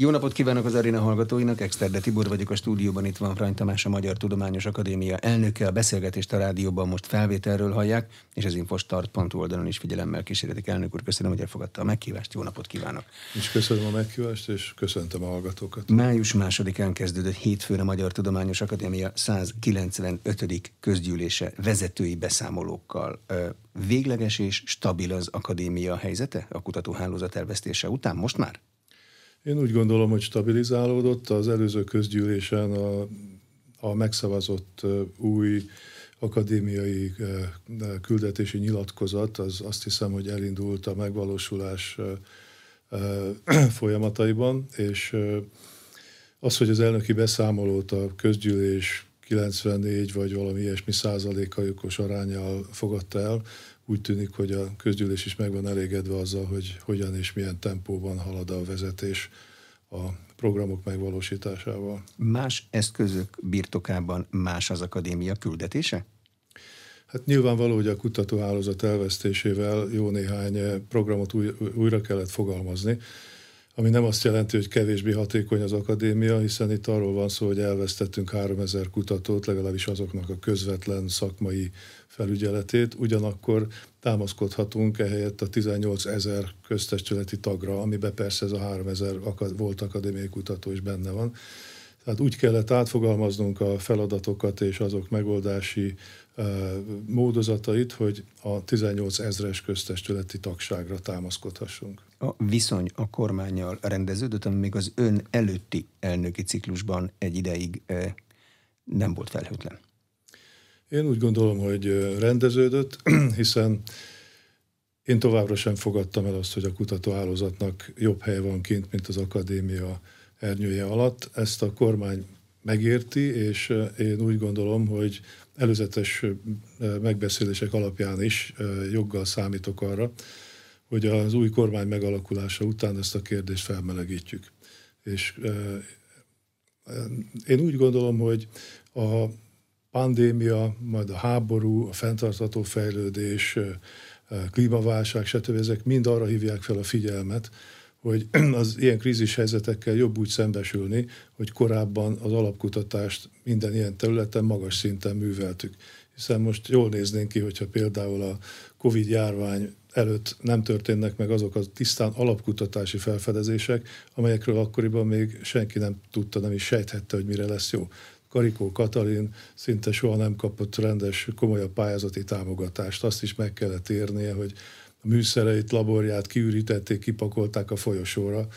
Jó napot kívánok az aréna hallgatóinak, Exterde Tibor vagyok a stúdióban, itt van Frany Tamás, a Magyar Tudományos Akadémia elnöke, a beszélgetést a rádióban most felvételről hallják, és az infostart.hu oldalon is figyelemmel kísérletik. Elnök úr, köszönöm, hogy elfogadta a meghívást, jó napot kívánok! És köszönöm a meghívást, és köszöntöm a hallgatókat. Május másodikán kezdődött hétfőn a Magyar Tudományos Akadémia 195. közgyűlése vezetői beszámolókkal. Végleges és stabil az akadémia helyzete a kutatóhálózat elvesztése után most már? Én úgy gondolom, hogy stabilizálódott. Az előző közgyűlésen a, a megszavazott új akadémiai küldetési nyilatkozat, az azt hiszem, hogy elindult a megvalósulás folyamataiban, és az, hogy az elnöki beszámolót a közgyűlés 94 vagy valami ilyesmi százalékos arányjal fogadta el, úgy tűnik, hogy a közgyűlés is meg van elégedve azzal, hogy hogyan és milyen tempóban halad a vezetés a programok megvalósításával. Más eszközök birtokában más az akadémia küldetése? Hát nyilvánvaló, hogy a kutatóhálózat elvesztésével jó néhány programot új, újra kellett fogalmazni ami nem azt jelenti, hogy kevésbé hatékony az akadémia, hiszen itt arról van szó, hogy elvesztettünk 3000 kutatót, legalábbis azoknak a közvetlen szakmai felügyeletét, ugyanakkor támaszkodhatunk ehelyett a 18 ezer köztestületi tagra, amiben persze ez a 3000 volt akadémiai kutató is benne van. Tehát úgy kellett átfogalmaznunk a feladatokat és azok megoldási módozatait, hogy a 18 ezres köztestületi tagságra támaszkodhassunk. A viszony a kormányjal rendeződött, ami még az ön előtti elnöki ciklusban egy ideig nem volt felhőtlen. Én úgy gondolom, hogy rendeződött, hiszen én továbbra sem fogadtam el azt, hogy a kutatóhálózatnak jobb hely van kint, mint az akadémia ernyője alatt. Ezt a kormány megérti, és én úgy gondolom, hogy előzetes megbeszélések alapján is joggal számítok arra, hogy az új kormány megalakulása után ezt a kérdést felmelegítjük. És én úgy gondolom, hogy a pandémia, majd a háború, a fenntartató fejlődés, klímaválság, stb. ezek mind arra hívják fel a figyelmet, hogy az ilyen krízis helyzetekkel jobb úgy szembesülni, hogy korábban az alapkutatást minden ilyen területen magas szinten műveltük. Hiszen most jól néznénk ki, hogyha például a Covid járvány előtt nem történnek meg azok a tisztán alapkutatási felfedezések, amelyekről akkoriban még senki nem tudta, nem is sejthette, hogy mire lesz jó. Karikó Katalin szinte soha nem kapott rendes, komolyabb pályázati támogatást. Azt is meg kellett érnie, hogy a műszereit, laborját kiürítették, kipakolták a folyosóra,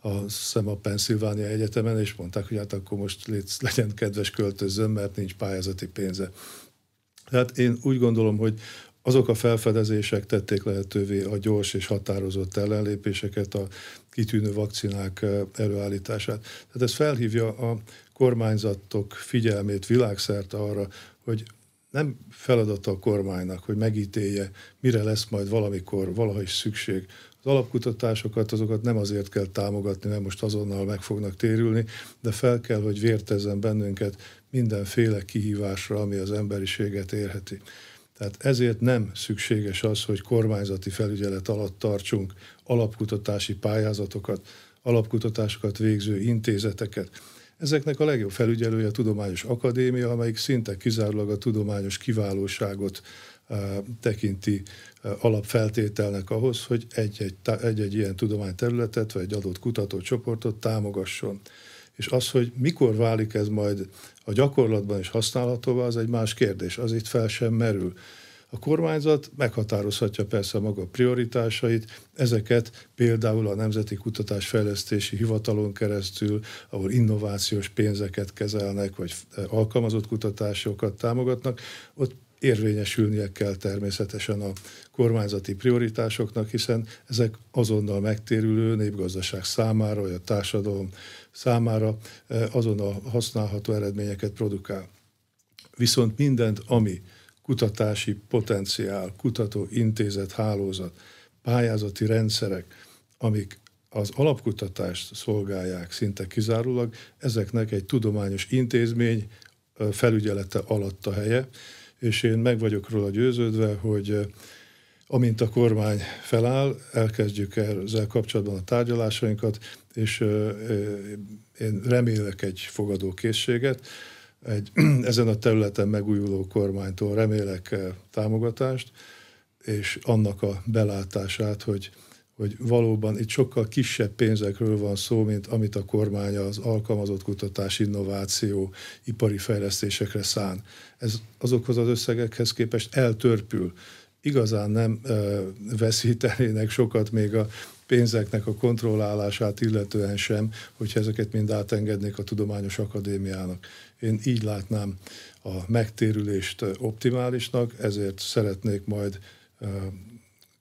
a szem a Pennsylvania Egyetemen, és mondták, hogy hát akkor most légy, legyen kedves költözön, mert nincs pályázati pénze. Tehát én úgy gondolom, hogy azok a felfedezések tették lehetővé a gyors és határozott ellenlépéseket, a kitűnő vakcinák előállítását. Tehát ez felhívja a kormányzatok figyelmét világszerte arra, hogy nem feladata a kormánynak, hogy megítélje, mire lesz majd valamikor, valaha is szükség. Az alapkutatásokat, azokat nem azért kell támogatni, mert most azonnal meg fognak térülni, de fel kell, hogy vértezzen bennünket mindenféle kihívásra, ami az emberiséget érheti. Tehát ezért nem szükséges az, hogy kormányzati felügyelet alatt tartsunk alapkutatási pályázatokat, alapkutatásokat végző intézeteket, Ezeknek a legjobb felügyelője a Tudományos Akadémia, amelyik szinte kizárólag a tudományos kiválóságot uh, tekinti uh, alapfeltételnek ahhoz, hogy egy-egy, egy-egy ilyen tudományterületet vagy egy adott kutatócsoportot támogasson. És az, hogy mikor válik ez majd a gyakorlatban is használhatóvá, az egy más kérdés. Az itt fel sem merül. A kormányzat meghatározhatja persze maga prioritásait, ezeket például a Nemzeti Kutatásfejlesztési Hivatalon keresztül, ahol innovációs pénzeket kezelnek, vagy alkalmazott kutatásokat támogatnak, ott érvényesülnie kell természetesen a kormányzati prioritásoknak, hiszen ezek azonnal megtérülő népgazdaság számára, vagy a társadalom számára eh, azonnal használható eredményeket produkál. Viszont mindent, ami kutatási potenciál, kutatóintézet, hálózat, pályázati rendszerek, amik az alapkutatást szolgálják szinte kizárólag, ezeknek egy tudományos intézmény felügyelete alatt a helye, és én meg vagyok róla győződve, hogy amint a kormány feláll, elkezdjük ezzel kapcsolatban a tárgyalásainkat, és én remélek egy fogadókészséget, egy ezen a területen megújuló kormánytól remélek támogatást, és annak a belátását, hogy, hogy valóban itt sokkal kisebb pénzekről van szó, mint amit a kormány az alkalmazott kutatás, innováció, ipari fejlesztésekre szán. Ez azokhoz az összegekhez képest eltörpül. Igazán nem ö, veszítenének sokat még a pénzeknek a kontrollálását illetően sem, hogyha ezeket mind átengednék a Tudományos Akadémiának. Én így látnám a megtérülést optimálisnak, ezért szeretnék majd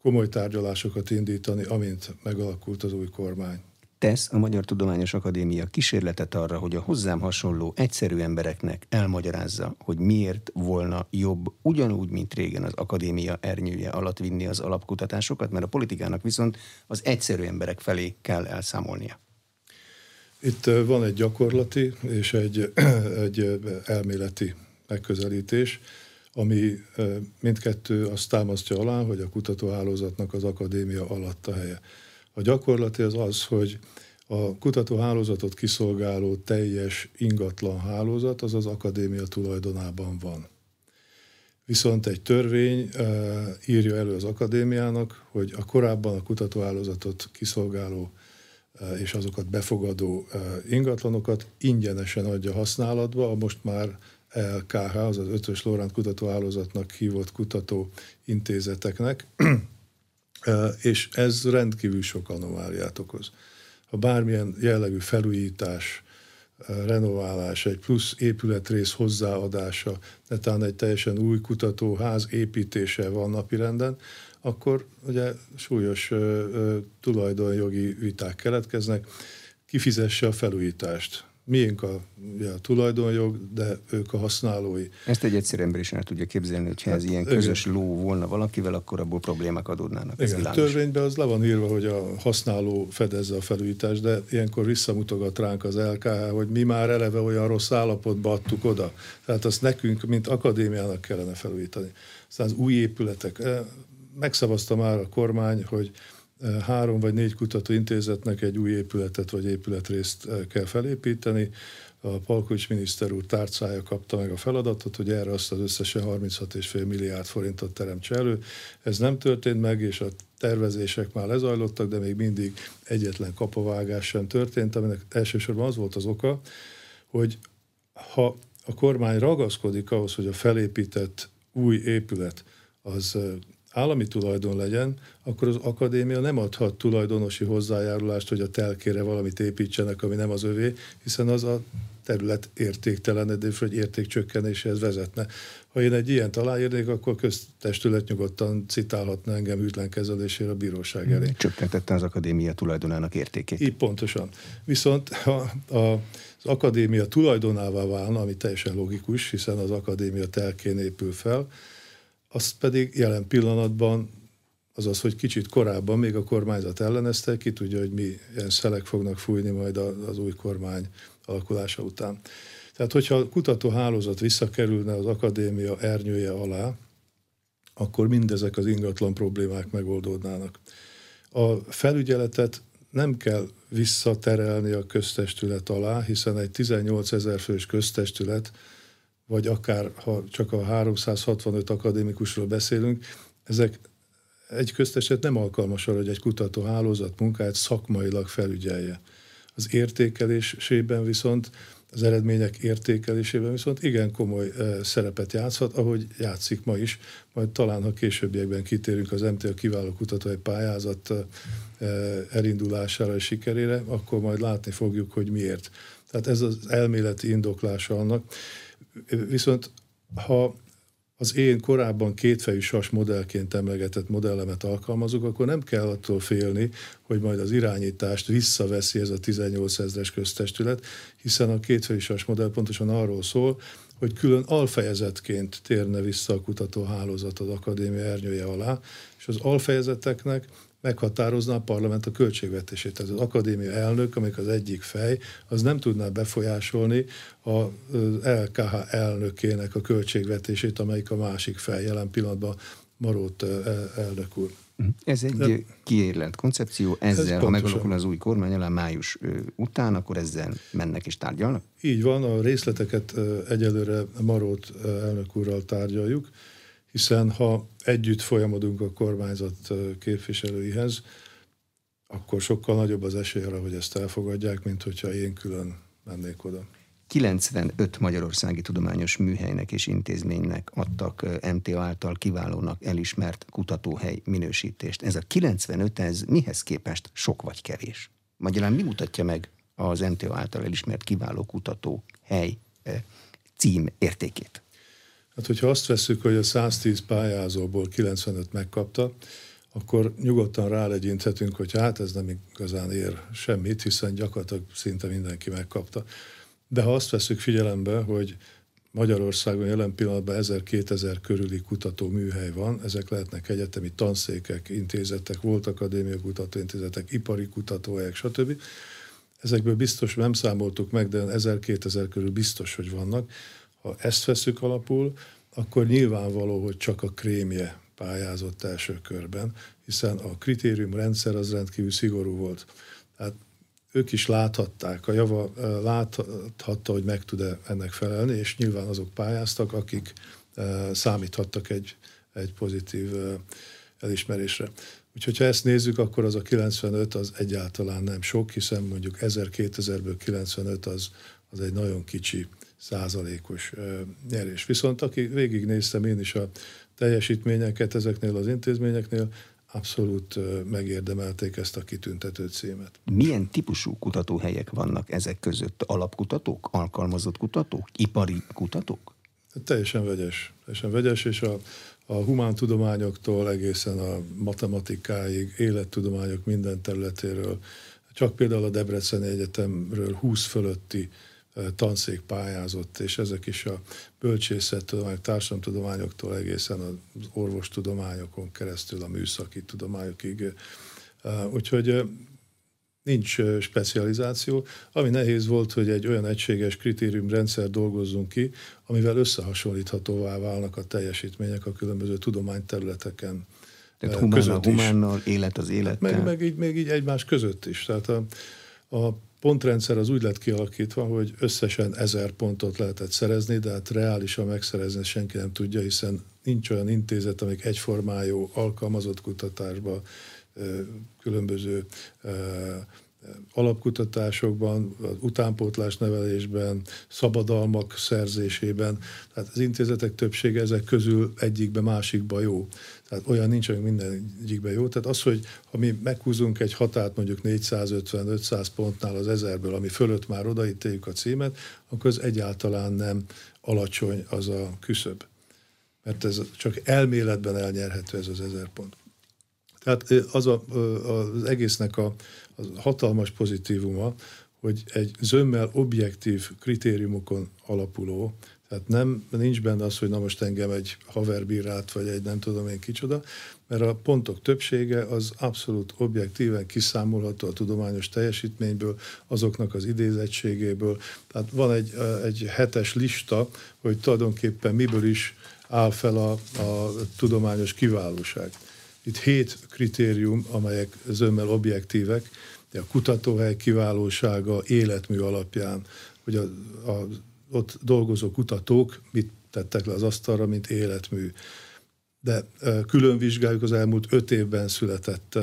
komoly tárgyalásokat indítani, amint megalakult az új kormány. Tesz a Magyar Tudományos Akadémia kísérletet arra, hogy a hozzám hasonló egyszerű embereknek elmagyarázza, hogy miért volna jobb ugyanúgy, mint régen az akadémia ernyője alatt vinni az alapkutatásokat, mert a politikának viszont az egyszerű emberek felé kell elszámolnia. Itt van egy gyakorlati és egy, egy elméleti megközelítés ami mindkettő azt támasztja alá, hogy a kutatóhálózatnak az akadémia alatt a helye. A gyakorlati az az, hogy a kutatóhálózatot kiszolgáló teljes ingatlan hálózat az az akadémia tulajdonában van. Viszont egy törvény írja elő az akadémiának, hogy a korábban a kutatóhálózatot kiszolgáló és azokat befogadó ingatlanokat ingyenesen adja használatba, a most már LKH, az az Ötös Lorán kutatóhálózatnak hívott kutató intézeteknek, és ez rendkívül sok anomáliát okoz. Ha bármilyen jellegű felújítás, renoválás, egy plusz épületrész hozzáadása, netán egy teljesen új kutatóház építése van napirenden, akkor ugye súlyos ö, ö, tulajdonjogi viták keletkeznek, kifizesse a felújítást miénk a, a tulajdonjog, de ők a használói. Ezt egy egyszerű ember is el tudja képzelni, hogyha hát, ez ilyen közös igen. ló volna valakivel, akkor abból problémák adódnának. Igen, a törvényben az le van írva, hogy a használó fedezze a felújítást, de ilyenkor visszamutogat ránk az LKH, hogy mi már eleve olyan rossz állapotba adtuk oda. Tehát azt nekünk, mint akadémiának kellene felújítani. Aztán az új épületek. Eh, megszavazta már a kormány, hogy három vagy négy kutatóintézetnek egy új épületet vagy épületrészt eh, kell felépíteni. A Palkovics miniszter úr tárcája kapta meg a feladatot, hogy erre azt az összesen 36,5 milliárd forintot teremtse elő. Ez nem történt meg, és a tervezések már lezajlottak, de még mindig egyetlen kapavágás sem történt, aminek elsősorban az volt az oka, hogy ha a kormány ragaszkodik ahhoz, hogy a felépített új épület az eh, állami tulajdon legyen, akkor az akadémia nem adhat tulajdonosi hozzájárulást, hogy a telkére valamit építsenek, ami nem az övé, hiszen az a terület értéktelenedés vagy értékcsökkenéshez vezetne. Ha én egy ilyen aláírnék, akkor köztestület nyugodtan citálhatna engem ütlen kezelésére a bíróság elé. Csökkentette az akadémia tulajdonának értékét. Így pontosan. Viszont ha a, az akadémia tulajdonává válna, ami teljesen logikus, hiszen az akadémia telkén épül fel, azt pedig jelen pillanatban, azaz, hogy kicsit korábban még a kormányzat ellenezte, ki tudja, hogy mi ilyen szelek fognak fújni majd az új kormány alakulása után. Tehát, hogyha a kutatóhálózat visszakerülne az akadémia ernyője alá, akkor mindezek az ingatlan problémák megoldódnának. A felügyeletet nem kell visszaterelni a köztestület alá, hiszen egy 18 ezer fős köztestület vagy akár ha csak a 365 akadémikusról beszélünk, ezek egy közteset nem alkalmas arra, hogy egy kutatóhálózat munkáját szakmailag felügyelje. Az értékelésében viszont, az eredmények értékelésében viszont igen komoly szerepet játszhat, ahogy játszik ma is. Majd talán, ha későbbiekben kitérünk az MTL kiváló kutatói pályázat elindulására és sikerére, akkor majd látni fogjuk, hogy miért. Tehát ez az elméleti indoklása annak. Viszont ha az én korábban kétfejű sas modellként emlegetett modellemet alkalmazok, akkor nem kell attól félni, hogy majd az irányítást visszaveszi ez a 18 ezres köztestület, hiszen a kétfejű sas modell pontosan arról szól, hogy külön alfejezetként térne vissza a kutatóhálózat az akadémia ernyője alá, és az alfejezeteknek meghatározná a parlament a költségvetését. Tehát az akadémia elnök, amik az egyik fej, az nem tudná befolyásolni a LKH elnökének a költségvetését, amelyik a másik fej. Jelen pillanatban Marót elnök úr. Ez egy De, kiérlelt koncepció, ezzel, ez ha megalakul az új kormány alá május után, akkor ezzel mennek és tárgyalnak? Így van, a részleteket egyelőre Marót elnök úrral tárgyaljuk, hiszen ha együtt folyamodunk a kormányzat képviselőihez, akkor sokkal nagyobb az esély arra, hogy ezt elfogadják, mint hogyha én külön mennék oda. 95 magyarországi tudományos műhelynek és intézménynek adtak MTA által kiválónak elismert kutatóhely minősítést. Ez a 95, ez mihez képest sok vagy kevés? Magyarán mi mutatja meg az MTA által elismert kiváló kutatóhely cím értékét? Hát, hogyha azt veszük, hogy a 110 pályázóból 95 megkapta, akkor nyugodtan rálegyinthetünk, hogy hát ez nem igazán ér semmit, hiszen gyakorlatilag szinte mindenki megkapta. De ha azt veszük figyelembe, hogy Magyarországon jelen pillanatban 1000-2000 körüli kutató műhely van, ezek lehetnek egyetemi tanszékek, intézetek, volt akadémiai kutatóintézetek, ipari kutatóhelyek, stb. Ezekből biztos nem számoltuk meg, de 1000-2000 körül biztos, hogy vannak. Ha ezt veszük alapul, akkor nyilvánvaló, hogy csak a krémje pályázott első körben, hiszen a kritériumrendszer az rendkívül szigorú volt. Tehát ők is láthatták, a java láthatta, hogy meg tud-e ennek felelni, és nyilván azok pályáztak, akik számíthattak egy, egy pozitív elismerésre. Úgyhogy ha ezt nézzük, akkor az a 95 az egyáltalán nem sok, hiszen mondjuk 1000-2000-ből 95 az, az egy nagyon kicsi százalékos nyerés. Viszont aki végignéztem én is a teljesítményeket ezeknél az intézményeknél, abszolút megérdemelték ezt a kitüntető címet. Milyen típusú kutatóhelyek vannak ezek között? Alapkutatók, alkalmazott kutatók, ipari kutatók? Teljesen vegyes. Teljesen vegyes, és a, a humántudományoktól egészen a matematikáig, élettudományok minden területéről, csak például a Debreceni Egyetemről 20 fölötti tanszék pályázott, és ezek is a bölcsészettudományok, társadalomtudományoktól egészen az orvostudományokon keresztül a műszaki tudományokig. Úgyhogy nincs specializáció. Ami nehéz volt, hogy egy olyan egységes kritériumrendszer dolgozzunk ki, amivel összehasonlíthatóvá válnak a teljesítmények a különböző tudományterületeken. Tehát humán a humánnal, élet az élettel. Meg, meg így, még így egymás között is. Tehát a, a pontrendszer az úgy lett kialakítva, hogy összesen ezer pontot lehetett szerezni, de hát reálisan megszerezni senki nem tudja, hiszen nincs olyan intézet, amik egyformájú alkalmazott kutatásba, különböző alapkutatásokban, az utánpótlás nevelésben, szabadalmak szerzésében. Tehát az intézetek többsége ezek közül egyikbe, másikba jó. Tehát olyan nincs, hogy minden egyikben jó. Tehát az, hogy ha mi meghúzunk egy határt mondjuk 450-500 pontnál az ezerből, ami fölött már odaítéljük a címet, akkor az egyáltalán nem alacsony az a küszöb. Mert ez csak elméletben elnyerhető ez az ezer pont. Tehát az a, az egésznek a, a hatalmas pozitívuma, hogy egy zömmel objektív kritériumokon alapuló, tehát nem, nincs benne az, hogy na most engem egy haverbírát, vagy egy nem tudom én kicsoda, mert a pontok többsége az abszolút objektíven kiszámolható a tudományos teljesítményből, azoknak az idézettségéből. Tehát van egy, egy hetes lista, hogy tulajdonképpen miből is áll fel a, a tudományos kiválóság. Itt hét kritérium, amelyek zömmel objektívek, a kutatóhely kiválósága életmű alapján, hogy a, a ott dolgozó kutatók mit tettek le az asztalra, mint életmű. De külön vizsgáljuk az elmúlt öt évben született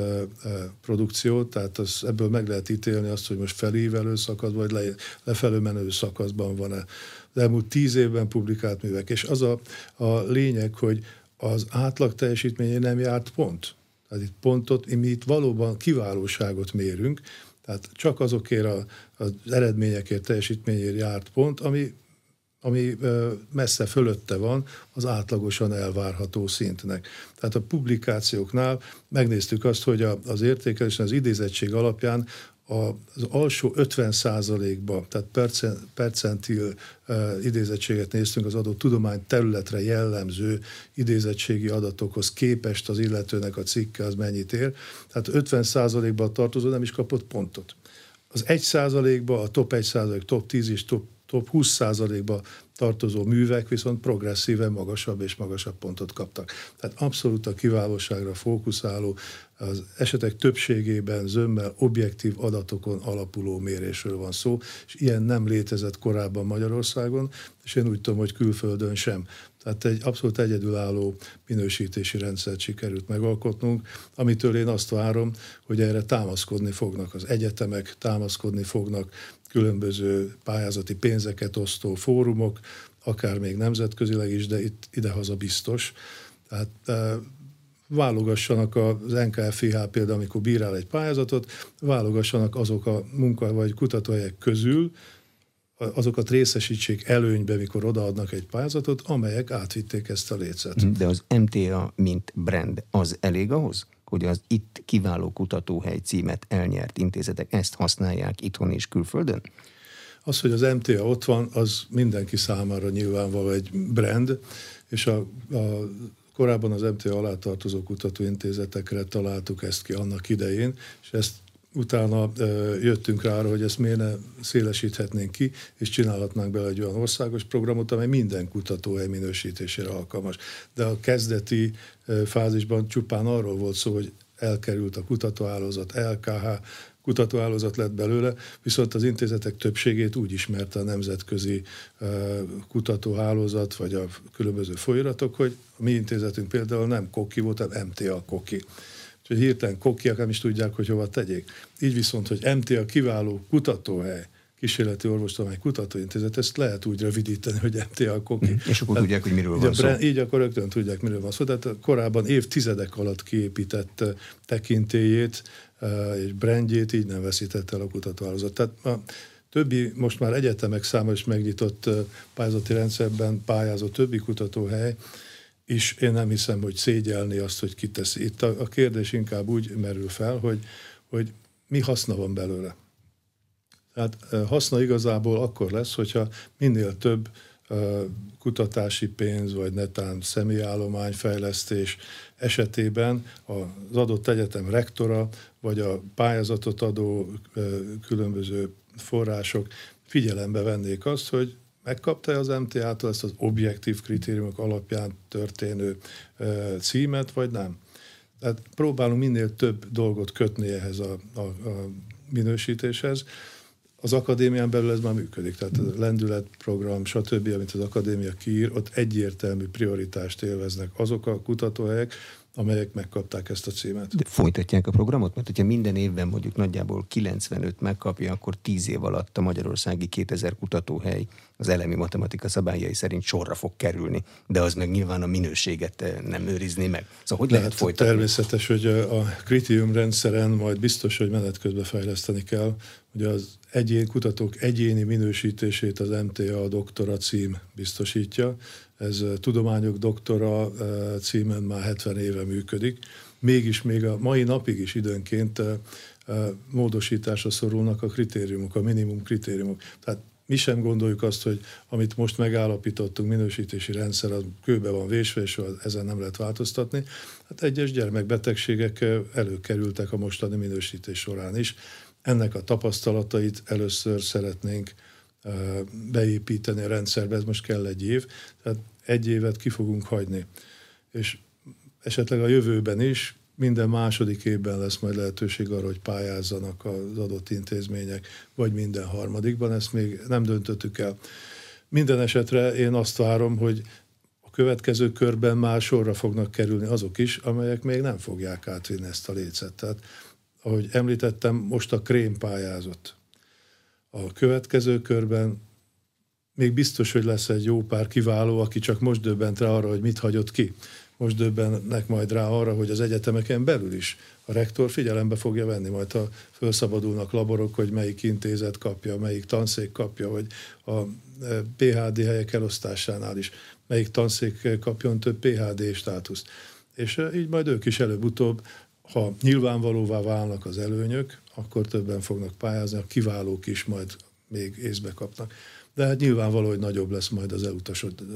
produkciót, tehát az, ebből meg lehet ítélni azt, hogy most felívelő szakaszban, vagy le, lefelő menő szakaszban van-e. Az elmúlt tíz évben publikált művek. És az a, a lényeg, hogy az átlag teljesítményén nem járt pont. Tehát itt pontot, mi itt valóban kiválóságot mérünk, tehát csak azokért a, az eredményekért, teljesítményért járt pont, ami, ami messze fölötte van az átlagosan elvárható szintnek. Tehát a publikációknál megnéztük azt, hogy az értékelésen az idézettség alapján az alsó 50 ba tehát percentil idézettséget néztünk az adott tudomány területre jellemző idézettségi adatokhoz képest az illetőnek a cikke az mennyit ér. Tehát 50 ba tartozó nem is kapott pontot. Az 1 ba a top 1% top 10 és top top 20%-ba tartozó művek viszont progresszíven magasabb és magasabb pontot kaptak. Tehát abszolút a kiválóságra fókuszáló, az esetek többségében zömmel objektív adatokon alapuló mérésről van szó, és ilyen nem létezett korábban Magyarországon, és én úgy tudom, hogy külföldön sem. Tehát egy abszolút egyedülálló minősítési rendszert sikerült megalkotnunk, amitől én azt várom, hogy erre támaszkodni fognak az egyetemek, támaszkodni fognak különböző pályázati pénzeket osztó fórumok, akár még nemzetközileg is, de itt idehaza biztos. Tehát e, válogassanak az NKFIH például, amikor bírál egy pályázatot, válogassanak azok a munka vagy kutatóhelyek közül, azokat részesítsék előnybe, mikor odaadnak egy pályázatot, amelyek átvitték ezt a lécet. De az MTA, mint brand, az elég ahhoz, hogy az itt kiváló kutatóhely címet elnyert intézetek ezt használják itthon és külföldön? Az, hogy az MTA ott van, az mindenki számára nyilvánvaló egy brand, és a, a korábban az MTA alá tartozó kutatóintézetekre találtuk ezt ki annak idején, és ezt utána jöttünk rá arra, hogy ezt miért ne szélesíthetnénk ki, és csinálhatnánk bele egy olyan országos programot, amely minden kutatóhely minősítésére alkalmas. De a kezdeti fázisban csupán arról volt szó, hogy elkerült a kutatóhálózat, LKH, kutatóhálózat lett belőle, viszont az intézetek többségét úgy ismerte a nemzetközi kutatóhálózat, vagy a különböző folyiratok, hogy a mi intézetünk például nem Koki volt, hanem MTA Koki. Úgyhogy hirtelen kokiak nem is tudják, hogy hova tegyék. Így viszont, hogy MTA kiváló kutatóhely, kísérleti orvostudomány kutatóintézet, ezt lehet úgy rövidíteni, hogy MTA Koki. Mm, és akkor hát, tudják, hogy miről van szó. Így akkor rögtön tudják, miről van szó. Tehát korábban évtizedek alatt kiépített tekintélyét és brandjét így nem veszített el a kutatóhálózat. Tehát a többi, most már egyetemek száma is megnyitott pályázati rendszerben pályázó többi kutatóhely, és én nem hiszem, hogy szégyelni azt, hogy kiteszi. Itt a, a kérdés inkább úgy merül fel, hogy, hogy mi haszna van belőle. Tehát haszna igazából akkor lesz, hogyha minél több kutatási pénz, vagy netán személyállományfejlesztés esetében az adott egyetem rektora, vagy a pályázatot adó különböző források figyelembe vennék azt, hogy megkapta az MTA-tól ezt az objektív kritériumok alapján történő címet, vagy nem. Tehát próbálunk minél több dolgot kötni ehhez a, a, a minősítéshez. Az akadémián belül ez már működik, tehát a lendületprogram, stb., amit az akadémia kiír, ott egyértelmű prioritást élveznek azok a kutatóhelyek, amelyek megkapták ezt a címet. De folytatják a programot? Mert hogyha minden évben mondjuk nagyjából 95 megkapja, akkor 10 év alatt a Magyarországi 2000 kutatóhely az elemi matematika szabályai szerint sorra fog kerülni, de az meg nyilván a minőséget eh, nem őrizni meg. Szóval hogy lehet, lehet folytatni? Természetes, hogy a kritium rendszeren majd biztos, hogy menet közben fejleszteni kell, hogy az egyén kutatók egyéni minősítését az MTA a doktora cím biztosítja, ez tudományok doktora címen már 70 éve működik. Mégis még a mai napig is időnként módosításra szorulnak a kritériumok, a minimum kritériumok. Tehát mi sem gondoljuk azt, hogy amit most megállapítottunk, minősítési rendszer, az kőbe van vésve, és ezen nem lehet változtatni. Hát egyes gyermekbetegségek előkerültek a mostani minősítés során is. Ennek a tapasztalatait először szeretnénk beépíteni a rendszerbe, ez most kell egy év, tehát egy évet ki fogunk hagyni. És esetleg a jövőben is minden második évben lesz majd lehetőség arra, hogy pályázzanak az adott intézmények, vagy minden harmadikban, ezt még nem döntöttük el. Minden esetre én azt várom, hogy a következő körben már sorra fognak kerülni azok is, amelyek még nem fogják átvinni ezt a lécet. Tehát, ahogy említettem, most a krém pályázott a következő körben még biztos, hogy lesz egy jó pár kiváló, aki csak most döbbent rá arra, hogy mit hagyott ki. Most döbbennek majd rá arra, hogy az egyetemeken belül is a rektor figyelembe fogja venni, majd ha felszabadulnak laborok, hogy melyik intézet kapja, melyik tanszék kapja, vagy a e, PHD helyek elosztásánál is, melyik tanszék kapjon több PHD státuszt. És e, így majd ők is előbb-utóbb ha nyilvánvalóvá válnak az előnyök, akkor többen fognak pályázni, a kiválók is majd még észbe kapnak. De hát nyilvánvaló, hogy nagyobb lesz majd az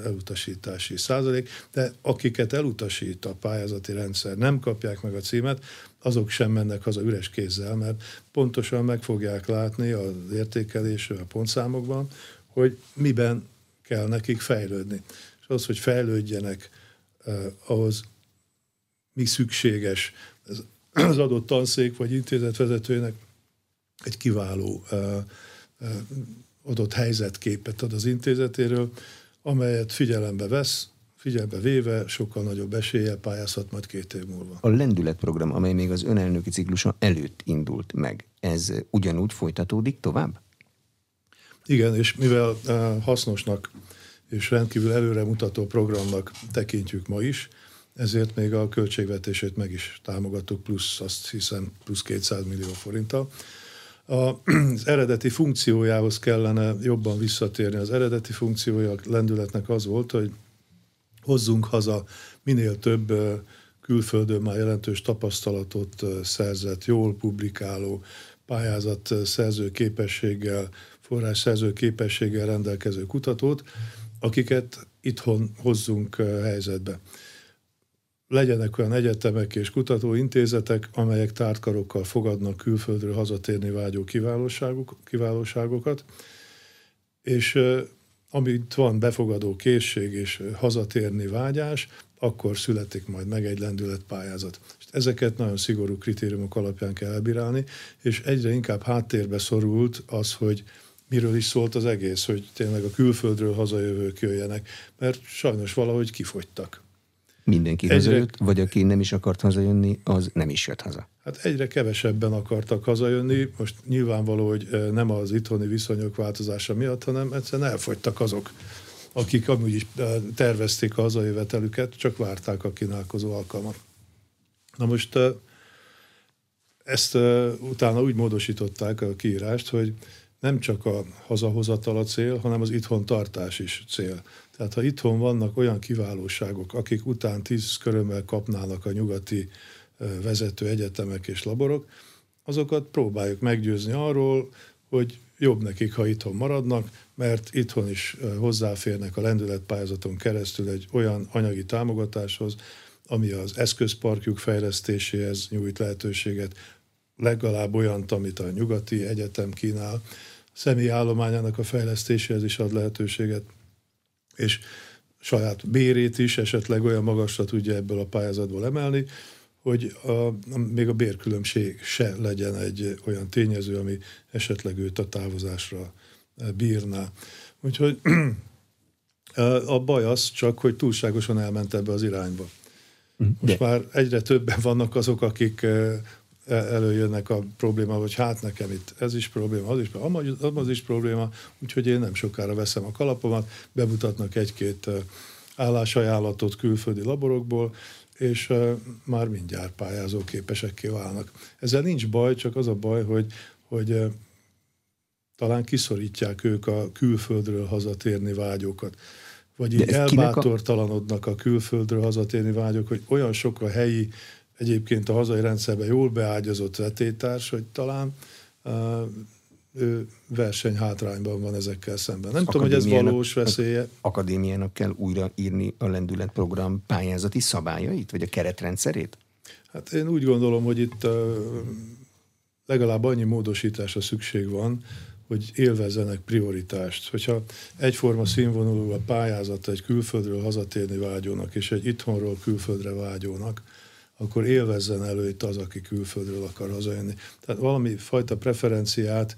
elutasítási százalék, de akiket elutasít a pályázati rendszer, nem kapják meg a címet, azok sem mennek haza üres kézzel, mert pontosan meg fogják látni az értékelésről, a pontszámokban, hogy miben kell nekik fejlődni. És az, hogy fejlődjenek, ahhoz mi szükséges. Ez az adott tanszék vagy intézet vezetőjének egy kiváló adott helyzetképet ad az intézetéről, amelyet figyelembe vesz, figyelbe véve sokkal nagyobb eséllyel pályázhat majd két év múlva. A lendületprogram, amely még az önelnöki ciklusa előtt indult meg, ez ugyanúgy folytatódik tovább? Igen, és mivel hasznosnak és rendkívül előremutató programnak tekintjük ma is, ezért még a költségvetését meg is támogattuk, plusz azt hiszem plusz 200 millió forinttal. Az eredeti funkciójához kellene jobban visszatérni. Az eredeti funkciója a lendületnek az volt, hogy hozzunk haza minél több külföldön már jelentős tapasztalatot szerzett, jól publikáló, pályázat szerző képességgel, forrás szerző képességgel rendelkező kutatót, akiket itthon hozzunk helyzetbe legyenek olyan egyetemek és kutatóintézetek, amelyek tártkarokkal fogadnak külföldről hazatérni vágyó kiválóságok, kiválóságokat, és amit van befogadó készség és hazatérni vágyás, akkor születik majd meg egy lendületpályázat. Ezeket nagyon szigorú kritériumok alapján kell elbírálni, és egyre inkább háttérbe szorult az, hogy miről is szólt az egész, hogy tényleg a külföldről hazajövők jöjjenek, mert sajnos valahogy kifogytak. Mindenki egyre... hazajött, vagy aki nem is akart hazajönni, az nem is jött haza. Hát egyre kevesebben akartak hazajönni. Most nyilvánvaló, hogy nem az itthoni viszonyok változása miatt, hanem egyszerűen elfogytak azok, akik amúgy is tervezték a hazajövetelüket, csak várták a kínálkozó alkalmat. Na most ezt utána úgy módosították a kiírást, hogy nem csak a hazahozatal a cél, hanem az itthon tartás is cél. Tehát ha itthon vannak olyan kiválóságok, akik után tíz körömmel kapnának a nyugati vezető egyetemek és laborok, azokat próbáljuk meggyőzni arról, hogy jobb nekik, ha itthon maradnak, mert itthon is hozzáférnek a lendületpályázaton keresztül egy olyan anyagi támogatáshoz, ami az eszközparkjuk fejlesztéséhez nyújt lehetőséget, legalább olyan, amit a nyugati egyetem kínál, személyállományának a fejlesztéséhez is ad lehetőséget, és saját bérét is esetleg olyan magasra tudja ebből a pályázatból emelni, hogy a, még a bérkülönbség se legyen egy olyan tényező, ami esetleg őt a távozásra bírná. Úgyhogy a baj az csak, hogy túlságosan elment ebbe az irányba. Most De. már egyre többen vannak azok, akik előjönnek a probléma, hogy hát nekem itt ez is probléma, az is, az, az is probléma, úgyhogy én nem sokára veszem a kalapomat, bemutatnak egy-két állásajánlatot külföldi laborokból, és már mindjárt pályázó képesekké válnak. Ezzel nincs baj, csak az a baj, hogy, hogy talán kiszorítják ők a külföldről hazatérni vágyokat. Vagy így elbátortalanodnak a külföldről hazatérni vágyok, hogy olyan sok a helyi egyébként a hazai rendszerben jól beágyazott vetétárs, hogy talán ő versenyhátrányban van ezekkel szemben. Nem tudom, hogy ez valós veszélye. Akadémiának kell újraírni a lendületprogram pályázati szabályait, vagy a keretrendszerét? Hát én úgy gondolom, hogy itt legalább annyi módosításra szükség van, hogy élvezzenek prioritást. Hogyha egyforma színvonalú a pályázat egy külföldről hazatérni vágyónak, és egy itthonról külföldre vágyónak, akkor élvezzen előtt az, aki külföldről akar hazajönni. Tehát valami fajta preferenciát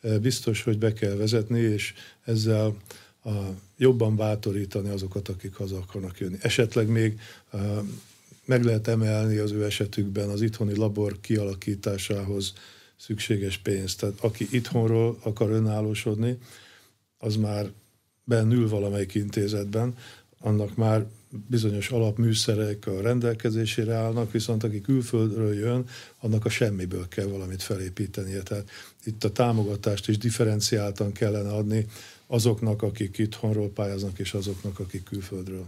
eh, biztos, hogy be kell vezetni, és ezzel a, jobban bátorítani azokat, akik haza akarnak jönni. Esetleg még eh, meg lehet emelni az ő esetükben az itthoni labor kialakításához szükséges pénzt. Tehát aki itthonról akar önállósodni, az már bennül valamelyik intézetben, annak már bizonyos alapműszerek a rendelkezésére állnak, viszont aki külföldről jön, annak a semmiből kell valamit felépítenie. Tehát itt a támogatást is differenciáltan kellene adni azoknak, akik itthonról pályáznak, és azoknak, akik külföldről.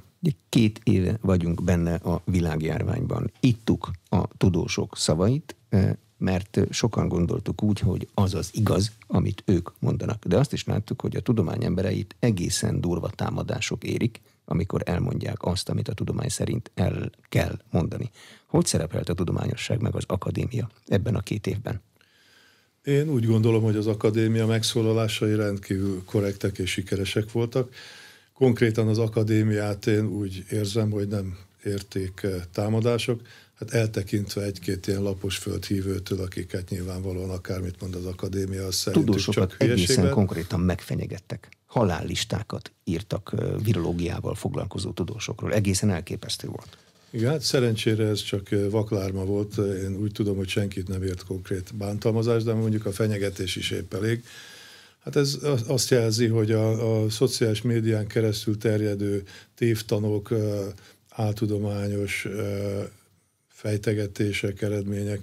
Két éve vagyunk benne a világjárványban. Ittuk a tudósok szavait, eh, mert sokan gondoltuk úgy, hogy az az igaz, amit ők mondanak. De azt is láttuk, hogy a tudomány embereit egészen durva támadások érik, amikor elmondják azt, amit a tudomány szerint el kell mondani. Hogy szerepelt a tudományosság meg az akadémia ebben a két évben? Én úgy gondolom, hogy az akadémia megszólalásai rendkívül korrektek és sikeresek voltak. konkrétan az akadémiát én úgy érzem, hogy nem érték támadások, hát eltekintve egy-két ilyen lapos földhívőtől, akiket nyilvánvalóan akármit mond az akadémia, az szerintük Tudósokat csak egészen konkrétan megfenyegettek. Halállistákat írtak virológiával foglalkozó tudósokról. Egészen elképesztő volt. Igen, hát szerencsére ez csak vaklárma volt. Én úgy tudom, hogy senkit nem ért konkrét bántalmazás, de mondjuk a fenyegetés is épp elég. Hát ez azt jelzi, hogy a, a szociális médián keresztül terjedő tévtanok, áltudományos fejtegetések, eredmények,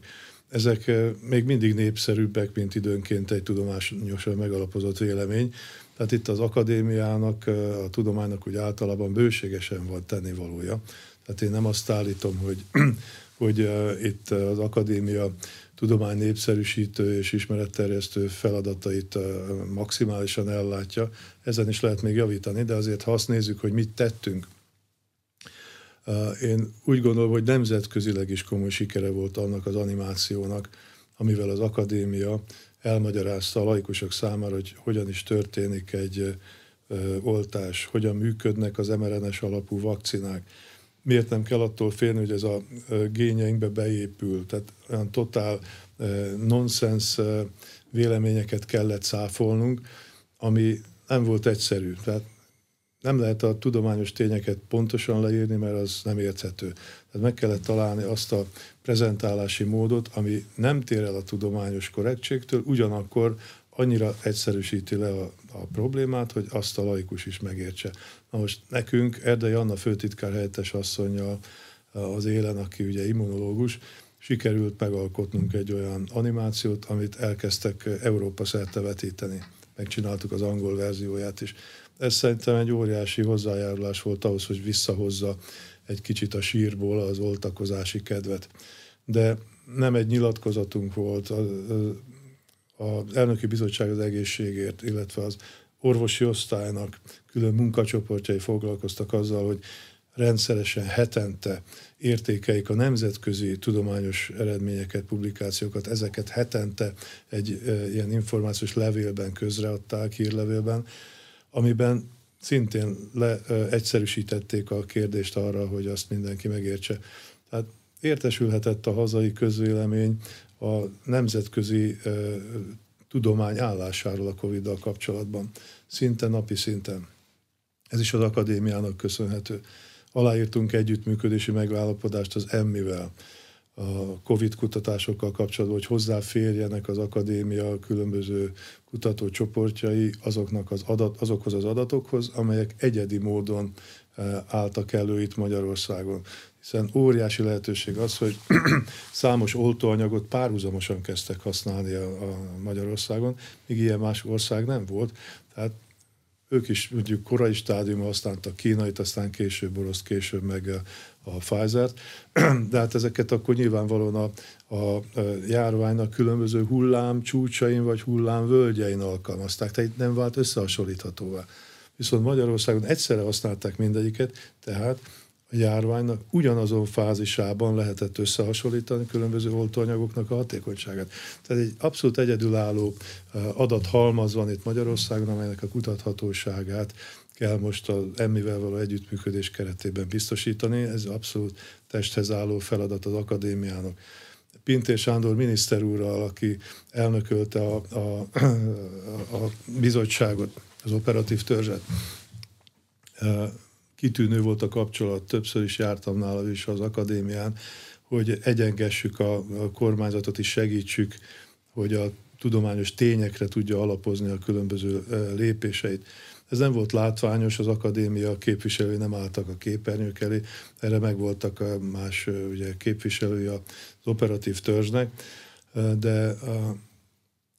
ezek még mindig népszerűbbek, mint időnként egy tudományosan megalapozott vélemény. Tehát itt az akadémiának, a tudománynak úgy általában bőségesen van tennivalója. Tehát én nem azt állítom, hogy, hogy itt az akadémia tudomány népszerűsítő és ismeretterjesztő feladatait maximálisan ellátja. Ezen is lehet még javítani, de azért ha azt nézzük, hogy mit tettünk, én úgy gondolom, hogy nemzetközileg is komoly sikere volt annak az animációnak, amivel az akadémia elmagyarázta a laikusok számára, hogy hogyan is történik egy oltás, hogyan működnek az mRNS alapú vakcinák, miért nem kell attól félni, hogy ez a gényeinkbe beépül. Tehát olyan totál nonsens véleményeket kellett száfolnunk, ami nem volt egyszerű. Tehát nem lehet a tudományos tényeket pontosan leírni, mert az nem érthető. Tehát meg kellett találni azt a prezentálási módot, ami nem tér el a tudományos korrektségtől, ugyanakkor annyira egyszerűsíti le a, a problémát, hogy azt a laikus is megértse. Na most nekünk Erdei Anna főtitkár helyettes asszonyjal az élen, aki ugye immunológus, sikerült megalkotnunk egy olyan animációt, amit elkezdtek Európa szerte vetíteni. Megcsináltuk az angol verzióját is. Ez szerintem egy óriási hozzájárulás volt ahhoz, hogy visszahozza egy kicsit a sírból az oltakozási kedvet. De nem egy nyilatkozatunk volt, az elnöki bizottság az egészségért, illetve az orvosi osztálynak külön munkacsoportjai foglalkoztak azzal, hogy rendszeresen hetente értékeik a nemzetközi tudományos eredményeket, publikációkat, ezeket hetente egy e, ilyen információs levélben közreadták, hírlevélben, amiben szintén le, e, egyszerűsítették a kérdést arra, hogy azt mindenki megértse. Tehát értesülhetett a hazai közvélemény a nemzetközi e, tudomány állásáról a Covid-dal kapcsolatban, szinte napi szinten. Ez is az akadémiának köszönhető. Aláírtunk együttműködési megállapodást az EMMI-vel, a COVID kutatásokkal kapcsolatban, hogy hozzáférjenek az akadémia különböző kutatócsoportjai azoknak az adat, azokhoz az adatokhoz, amelyek egyedi módon eh, álltak elő itt Magyarországon hiszen óriási lehetőség az, hogy számos oltóanyagot párhuzamosan kezdtek használni a, a Magyarországon, míg ilyen más ország nem volt. Tehát ők is mondjuk korai stádiumban használtak kínait, aztán később orosz, később meg a, Pfizer-t, de hát ezeket akkor nyilvánvalóan a, a, járványnak különböző hullám csúcsain vagy hullám völgyein alkalmazták, tehát nem vált összehasonlíthatóvá. Viszont Magyarországon egyszerre használták mindegyiket, tehát a járványnak ugyanazon fázisában lehetett összehasonlítani különböző oltóanyagoknak a hatékonyságát. Tehát egy abszolút egyedülálló adathalmaz van itt Magyarországon, amelynek a kutathatóságát kell most az emmivel való együttműködés keretében biztosítani. Ez abszolút testhez álló feladat az akadémiának. Pintér Sándor miniszter úrral, aki elnökölte a, a, a bizottságot, az operatív törzset, kitűnő volt a kapcsolat, többször is jártam nála is az akadémián, hogy egyengessük a, a kormányzatot is segítsük, hogy a tudományos tényekre tudja alapozni a különböző lépéseit. Ez nem volt látványos, az akadémia képviselői nem álltak a képernyők elé, erre meg voltak a más ugye, képviselői az operatív törzsnek, de a,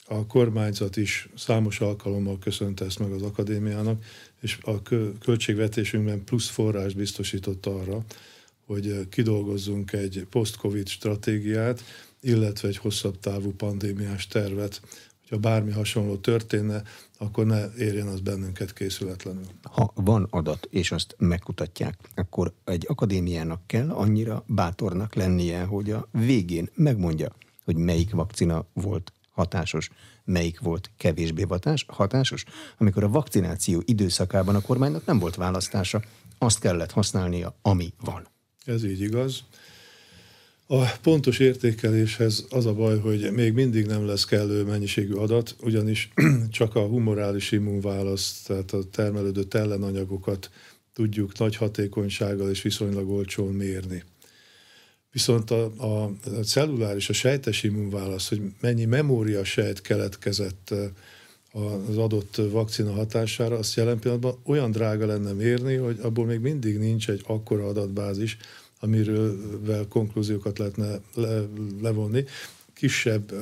a kormányzat is számos alkalommal köszönte ezt meg az akadémiának, és a költségvetésünkben plusz forrás biztosított arra, hogy kidolgozzunk egy post-covid stratégiát, illetve egy hosszabb távú pandémiás tervet, hogyha bármi hasonló történne, akkor ne érjen az bennünket készületlenül. Ha van adat, és azt megkutatják, akkor egy akadémiának kell annyira bátornak lennie, hogy a végén megmondja, hogy melyik vakcina volt hatásos, melyik volt kevésbé hatásos, amikor a vakcináció időszakában a kormánynak nem volt választása, azt kellett használnia, ami van. Ez így igaz. A pontos értékeléshez az a baj, hogy még mindig nem lesz kellő mennyiségű adat, ugyanis csak a humorális immunválasz, tehát a termelődött ellenanyagokat tudjuk nagy hatékonysággal és viszonylag olcsón mérni. Viszont a, a celluláris, a sejtes immunválasz, hogy mennyi memória sejt keletkezett az adott vakcina hatására, azt jelen pillanatban olyan drága lenne mérni, hogy abból még mindig nincs egy akkora adatbázis, amiről konklúziókat lehetne le, levonni. Kisebb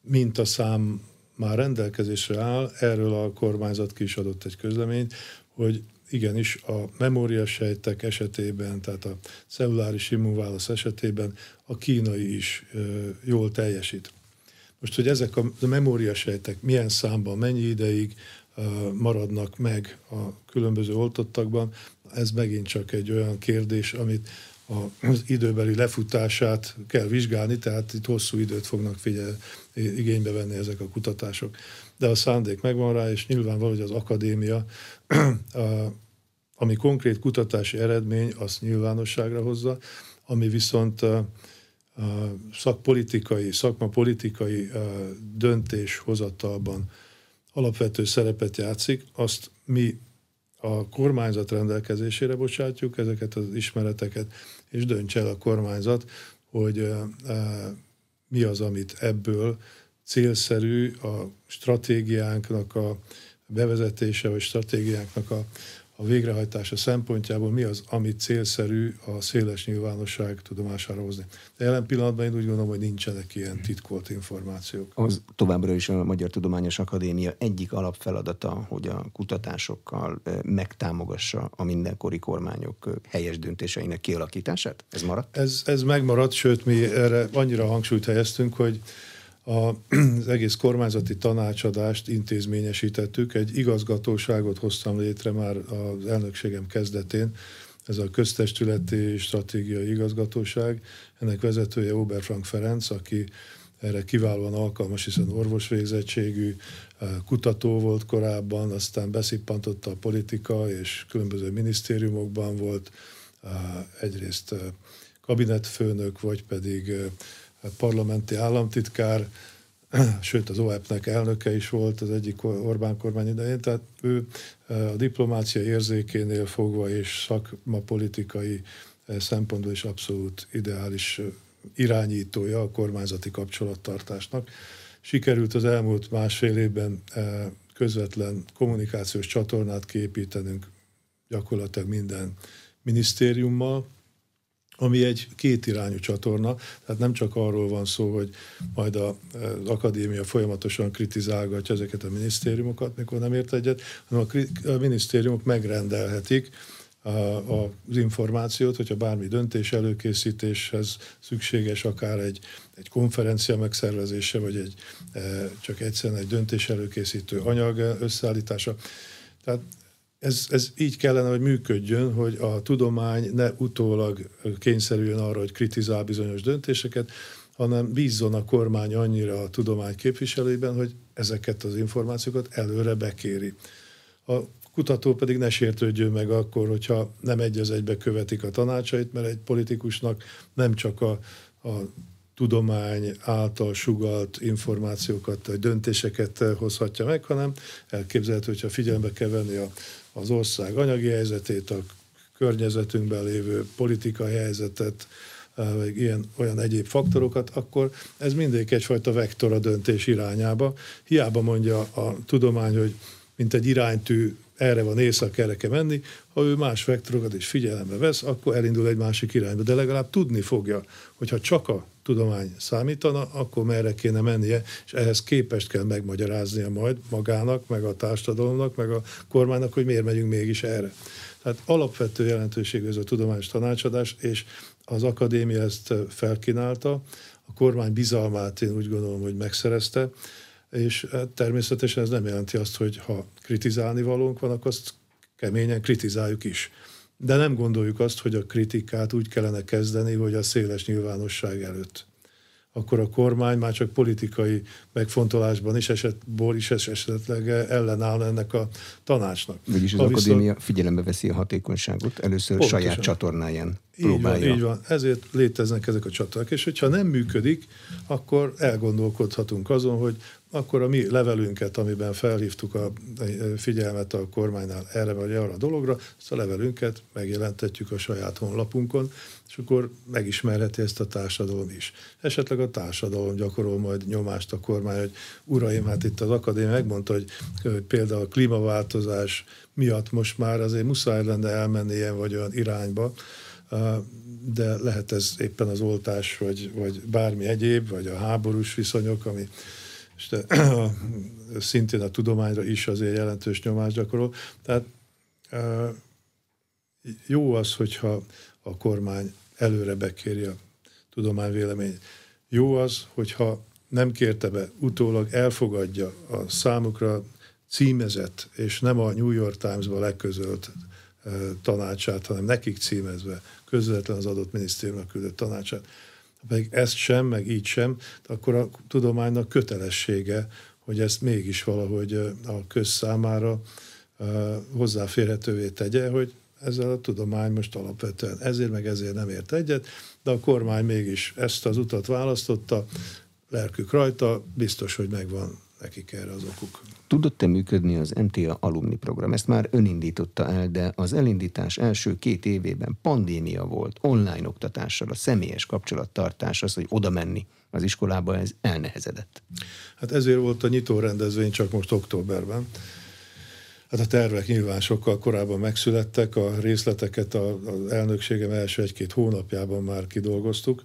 mintaszám már rendelkezésre áll, erről a kormányzat ki is adott egy közleményt, hogy igenis a memóriasejtek esetében, tehát a celluláris immunválasz esetében a kínai is jól teljesít. Most, hogy ezek a memóriasejtek milyen számban, mennyi ideig maradnak meg a különböző oltottakban, ez megint csak egy olyan kérdés, amit az időbeli lefutását kell vizsgálni, tehát itt hosszú időt fognak figyel, igénybe venni ezek a kutatások. De a szándék megvan rá, és nyilvánvaló, hogy az akadémia, ami konkrét kutatási eredmény, azt nyilvánosságra hozza, ami viszont szakpolitikai, szakmapolitikai döntéshozatalban alapvető szerepet játszik, azt mi a kormányzat rendelkezésére bocsátjuk ezeket az ismereteket, és dönts el a kormányzat, hogy mi az, amit ebből célszerű a stratégiánknak a bevezetése, vagy stratégiánknak a a végrehajtása szempontjából mi az, amit célszerű a széles nyilvánosság tudomására hozni. De jelen pillanatban én úgy gondolom, hogy nincsenek ilyen titkolt információk. Az továbbra is a Magyar Tudományos Akadémia egyik alapfeladata, hogy a kutatásokkal megtámogassa a mindenkori kormányok helyes döntéseinek kialakítását? Ez maradt? Ez, ez megmaradt, sőt mi erre annyira hangsúlyt helyeztünk, hogy az egész kormányzati tanácsadást intézményesítettük, egy igazgatóságot hoztam létre már az elnökségem kezdetén, ez a köztestületi stratégiai igazgatóság, ennek vezetője Oberfrank Ferenc, aki erre kiválóan alkalmas, hiszen orvosvégzettségű, kutató volt korábban, aztán beszippantotta a politika, és különböző minisztériumokban volt, egyrészt kabinetfőnök, vagy pedig parlamenti államtitkár, sőt az OEP-nek elnöke is volt az egyik Orbán kormány idején, tehát ő a diplomácia érzékénél fogva és szakmapolitikai szempontból is abszolút ideális irányítója a kormányzati kapcsolattartásnak. Sikerült az elmúlt másfél évben közvetlen kommunikációs csatornát képítenünk gyakorlatilag minden minisztériummal, ami egy kétirányú csatorna, tehát nem csak arról van szó, hogy majd a, az akadémia folyamatosan kritizálgatja ezeket a minisztériumokat, mikor nem ért egyet, hanem a, a minisztériumok megrendelhetik a, a, az információt, hogyha bármi döntés előkészítéshez szükséges, akár egy, egy konferencia megszervezése, vagy egy, e, csak egyszerűen egy döntés előkészítő anyag összeállítása. Tehát ez, ez így kellene, hogy működjön, hogy a tudomány ne utólag kényszerüljön arra, hogy kritizál bizonyos döntéseket, hanem bízzon a kormány annyira a tudomány képviselőiben, hogy ezeket az információkat előre bekéri. A kutató pedig ne sértődjön meg akkor, hogyha nem egy az egybe követik a tanácsait, mert egy politikusnak nem csak a, a tudomány által sugalt információkat, vagy döntéseket hozhatja meg, hanem elképzelhető, hogyha figyelembe kell venni a az ország anyagi helyzetét, a környezetünkben lévő politikai helyzetet, vagy ilyen, olyan egyéb faktorokat, akkor ez mindig egyfajta vektor a döntés irányába. Hiába mondja a tudomány, hogy mint egy iránytű erre van észak, erre kell menni, ha ő más vektorokat is figyelembe vesz, akkor elindul egy másik irányba, de legalább tudni fogja, hogyha csak a tudomány számítana, akkor merre kéne mennie, és ehhez képest kell megmagyaráznia majd magának, meg a társadalomnak, meg a kormánynak, hogy miért megyünk mégis erre. Tehát alapvető jelentőségű ez a tudományos tanácsadás, és az akadémia ezt felkínálta, a kormány bizalmát én úgy gondolom, hogy megszerezte, és természetesen ez nem jelenti azt, hogy ha kritizálni valónk van, akkor azt keményen kritizáljuk is. De nem gondoljuk azt, hogy a kritikát úgy kellene kezdeni, hogy a széles nyilvánosság előtt. akkor a kormány már csak politikai megfontolásban is esetból is esetleg ellenáll ennek a tanácsnak. Vagyis az ha akadémia viszont... figyelembe veszi a hatékonyságot, először Pontosan. saját csatornáján próbálja. Így van, így van, ezért léteznek ezek a csatornák, és hogyha nem működik, akkor elgondolkodhatunk azon, hogy akkor a mi levelünket, amiben felhívtuk a figyelmet a kormánynál erre vagy arra a dologra, ezt a levelünket megjelentetjük a saját honlapunkon, és akkor megismerheti ezt a társadalom is. Esetleg a társadalom gyakorol majd nyomást a kormány, hogy uraim, hát itt az akadémia megmondta, hogy, például a klímaváltozás miatt most már azért muszáj lenne elmenni ilyen vagy olyan irányba, de lehet ez éppen az oltás, vagy, vagy bármi egyéb, vagy a háborús viszonyok, ami és de, szintén a tudományra is azért jelentős nyomást gyakorol. Tehát jó az, hogyha a kormány előre bekéri a tudomány véleményét. Jó az, hogyha nem kérte be, utólag elfogadja a számukra címezett, és nem a New York Times-ba leközölt tanácsát, hanem nekik címezve, közvetlen az adott minisztériumnak küldött tanácsát. Pedig ezt sem, meg így sem, akkor a tudománynak kötelessége, hogy ezt mégis valahogy a közszámára hozzáférhetővé tegye, hogy ezzel a tudomány most alapvetően ezért meg ezért nem ért egyet, de a kormány mégis ezt az utat választotta, lelkük rajta, biztos, hogy megvan nekik erre az okuk. Tudott-e működni az MTA alumni program? Ezt már önindította el, de az elindítás első két évében pandémia volt, online oktatással, a személyes kapcsolattartás, az, hogy oda menni az iskolába, ez elnehezedett. Hát ezért volt a nyitó rendezvény csak most októberben. Hát a tervek nyilván sokkal korábban megszülettek, a részleteket az elnökségem első egy-két hónapjában már kidolgoztuk,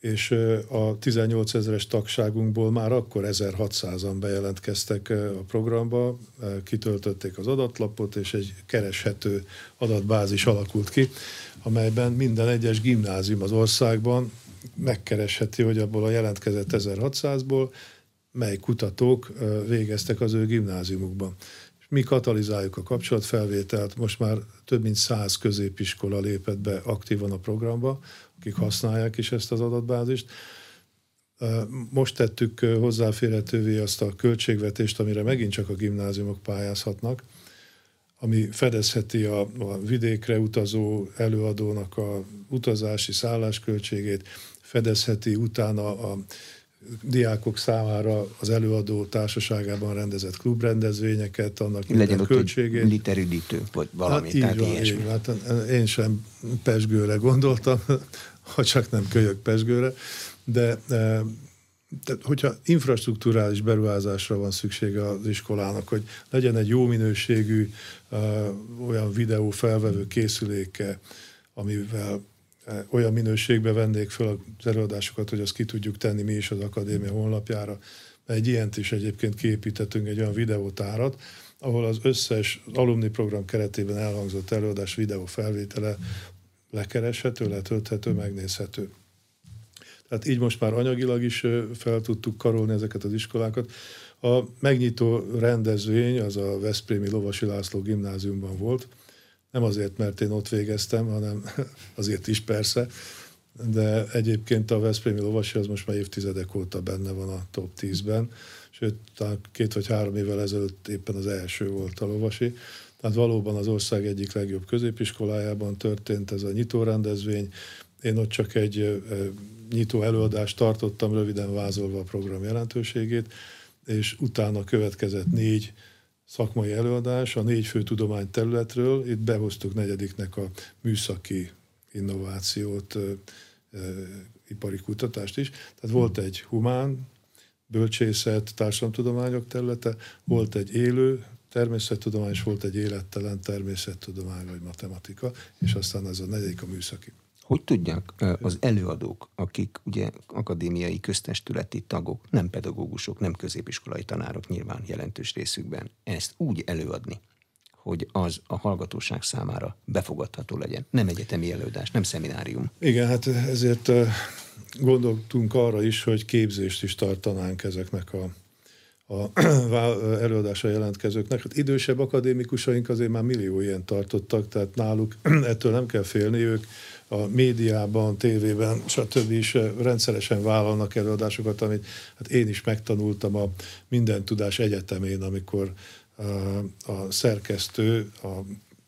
és a 18 ezeres tagságunkból már akkor 1600-an bejelentkeztek a programba, kitöltötték az adatlapot, és egy kereshető adatbázis alakult ki, amelyben minden egyes gimnázium az országban megkeresheti, hogy abból a jelentkezett 1600-ból mely kutatók végeztek az ő gimnáziumukban mi katalizáljuk a kapcsolatfelvételt, most már több mint száz középiskola lépett be aktívan a programba, akik használják is ezt az adatbázist. Most tettük hozzáférhetővé azt a költségvetést, amire megint csak a gimnáziumok pályázhatnak, ami fedezheti a, a vidékre utazó előadónak a utazási szállásköltségét, fedezheti utána a diákok számára az előadó társaságában rendezett klubrendezvényeket, annak Legyen ott költségét. Egy literüdítő, vagy valami. Hát így van, így, hát én sem pesgőre gondoltam, ha csak nem kölyök pesgőre, de e, tehát, hogyha infrastruktúrális beruházásra van szüksége az iskolának, hogy legyen egy jó minőségű uh, olyan videó felvevő készüléke, amivel olyan minőségbe vennék fel az előadásokat, hogy azt ki tudjuk tenni mi is az akadémia honlapjára. Egy ilyent is egyébként kiépítettünk, egy olyan videótárat, ahol az összes alumni program keretében elhangzott előadás videó felvétele lekereshető, letölthető, megnézhető. Tehát így most már anyagilag is fel tudtuk karolni ezeket az iskolákat. A megnyitó rendezvény az a Veszprémi Lovasi László gimnáziumban volt, nem azért, mert én ott végeztem, hanem azért is persze, de egyébként a Veszprémi Lovasi az most már évtizedek óta benne van a top 10-ben, sőt, talán két vagy három évvel ezelőtt éppen az első volt a Lovasi. Tehát valóban az ország egyik legjobb középiskolájában történt ez a nyitó rendezvény. Én ott csak egy nyitó előadást tartottam, röviden vázolva a program jelentőségét, és utána következett négy szakmai előadás a négy fő tudományterületről. Itt behoztuk negyediknek a műszaki innovációt, ipari kutatást is. Tehát volt egy humán, bölcsészet, társadalomtudományok területe, volt egy élő természettudomány, és volt egy élettelen természettudomány vagy matematika, és aztán ez a negyedik a műszaki. Hogy tudják az előadók, akik ugye akadémiai köztestületi tagok, nem pedagógusok, nem középiskolai tanárok nyilván jelentős részükben, ezt úgy előadni, hogy az a hallgatóság számára befogadható legyen. Nem egyetemi előadás, nem szeminárium. Igen, hát ezért gondoltunk arra is, hogy képzést is tartanánk ezeknek a, a előadásra jelentkezőknek. Hát idősebb akadémikusaink azért már millió ilyen tartottak, tehát náluk ettől nem kell félni, ők a médiában, tévében, stb. is rendszeresen vállalnak előadásokat, amit hát én is megtanultam a Minden Tudás Egyetemén, amikor a, szerkesztő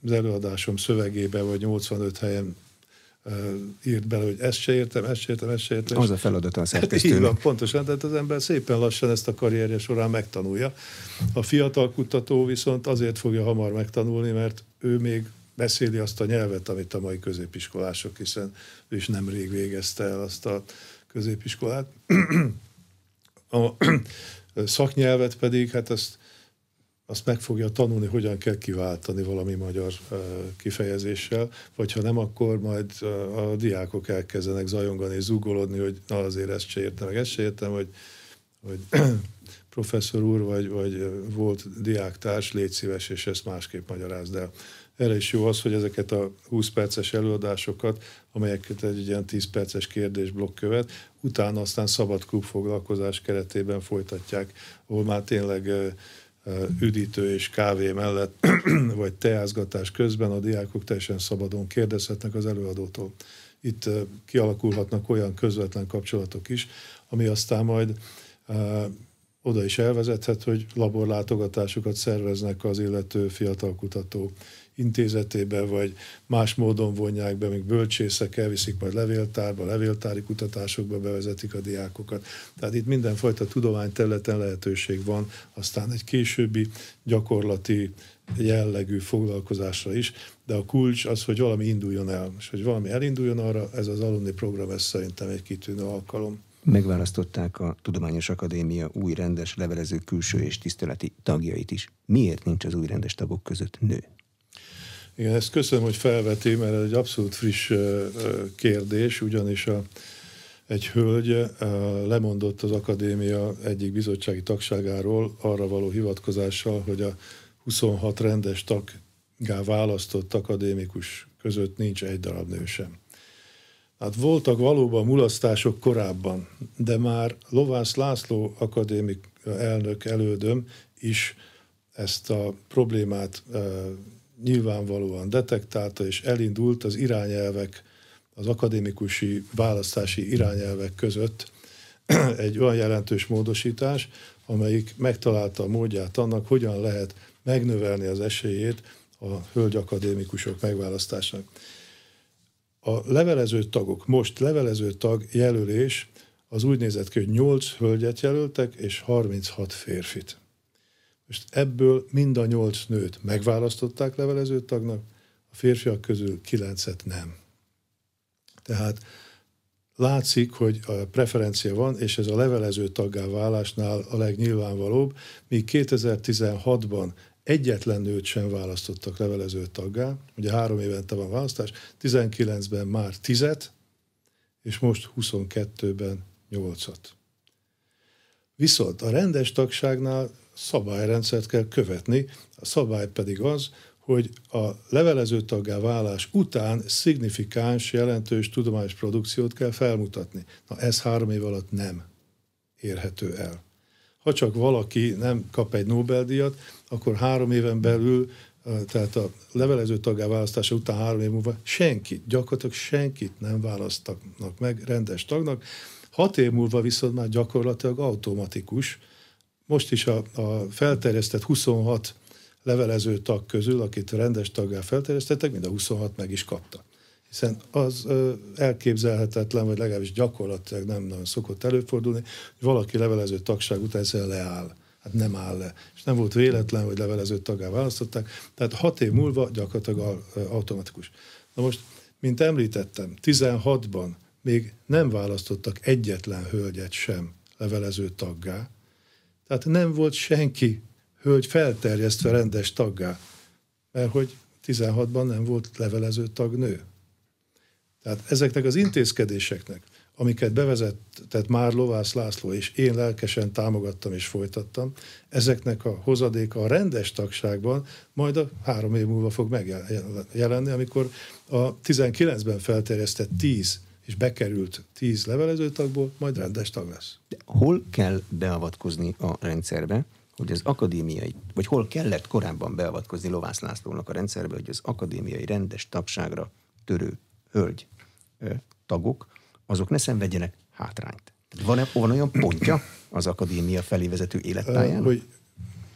az előadásom szövegébe, vagy 85 helyen írt bele, hogy ezt se értem, ezt se értem, ezt se értem. Az a feladata a szerkesztőnek. Hát így van, pontosan, tehát az ember szépen lassan ezt a karrierje során megtanulja. A fiatal kutató viszont azért fogja hamar megtanulni, mert ő még beszéli azt a nyelvet, amit a mai középiskolások, hiszen ő is nemrég végezte el azt a középiskolát. A szaknyelvet pedig, hát azt azt meg fogja tanulni, hogyan kell kiváltani valami magyar kifejezéssel, vagy ha nem, akkor majd a diákok elkezdenek zajongani és zugolodni, hogy na azért ezt se értem, meg ezt se értem, hogy, hogy professzor úr, vagy, vagy volt diáktárs, légy szíves, és ezt másképp magyarázd el. Erre is jó az, hogy ezeket a 20 perces előadásokat, amelyeket egy ilyen 10 perces kérdésblokk követ, utána aztán szabad klub foglalkozás keretében folytatják, ahol már tényleg üdítő és kávé mellett, vagy teázgatás közben a diákok teljesen szabadon kérdezhetnek az előadótól. Itt kialakulhatnak olyan közvetlen kapcsolatok is, ami aztán majd oda is elvezethet, hogy laborlátogatásokat szerveznek az illető fiatal kutató intézetébe, vagy más módon vonják be, még bölcsészek elviszik majd levéltárba, levéltári kutatásokba bevezetik a diákokat. Tehát itt mindenfajta tudományterületen lehetőség van, aztán egy későbbi gyakorlati jellegű foglalkozásra is, de a kulcs az, hogy valami induljon el, és hogy valami elinduljon arra, ez az alumni program, ez szerintem egy kitűnő alkalom. Megválasztották a Tudományos Akadémia új rendes levelező külső és tiszteleti tagjait is. Miért nincs az új rendes tagok között nő? Igen, ezt köszönöm, hogy felveti, mert ez egy abszolút friss kérdés, ugyanis a, egy hölgy lemondott az akadémia egyik bizottsági tagságáról arra való hivatkozással, hogy a 26 rendes taggá választott akadémikus között nincs egy darab nő sem. Hát voltak valóban mulasztások korábban, de már Lovász László akadémik elnök elődöm is ezt a problémát nyilvánvalóan detektálta, és elindult az irányelvek, az akadémikusi választási irányelvek között egy olyan jelentős módosítás, amelyik megtalálta a módját annak, hogyan lehet megnövelni az esélyét a hölgy akadémikusok megválasztásának. A levelező tagok, most levelező tag jelölés az úgy nézett ki, hogy 8 hölgyet jelöltek, és 36 férfit. Most ebből mind a nyolc nőt megválasztották levelező tagnak, a férfiak közül kilencet nem. Tehát látszik, hogy a preferencia van, és ez a levelező taggá válásnál a legnyilvánvalóbb, míg 2016-ban egyetlen nőt sem választottak levelező taggá, ugye három évente van választás, 19-ben már tizet, és most 22-ben nyolcat. Viszont a rendes tagságnál szabályrendszert kell követni, a szabály pedig az, hogy a levelező taggá válás után szignifikáns, jelentős tudományos produkciót kell felmutatni. Na ez három év alatt nem érhető el. Ha csak valaki nem kap egy Nobel-díjat, akkor három éven belül, tehát a levelező taggá választása után három év múlva senkit, gyakorlatilag senkit nem választanak meg rendes tagnak. Hat év múlva viszont már gyakorlatilag automatikus, most is a, a felterjesztett 26 levelező tag közül, akit rendes taggá felterjesztettek, mind a 26 meg is kapta. Hiszen az ö, elképzelhetetlen, vagy legalábbis gyakorlatilag nem nagyon szokott előfordulni, hogy valaki levelező tagság után ezzel leáll. Hát nem áll le. És nem volt véletlen, hogy levelező taggá választották. Tehát hat év múlva gyakorlatilag automatikus. Na most, mint említettem, 16-ban még nem választottak egyetlen hölgyet sem levelező taggá, tehát nem volt senki hölgy felterjesztve rendes taggá, mert hogy 16-ban nem volt levelező tagnő. Tehát ezeknek az intézkedéseknek, amiket bevezetett már Lovász László, és én lelkesen támogattam és folytattam, ezeknek a hozadéka a rendes tagságban majd a három év múlva fog megjelenni, amikor a 19-ben felterjesztett 10 és bekerült tíz levelezőtagból, majd rendes tag lesz. De hol kell beavatkozni a rendszerbe, hogy az akadémiai, vagy hol kellett korábban beavatkozni Lovász Lászlónak a rendszerbe, hogy az akadémiai rendes tagságra törő hölgy tagok, azok ne szenvedjenek hátrányt. Van, van olyan pontja az akadémia felé vezető életpályán? Hogy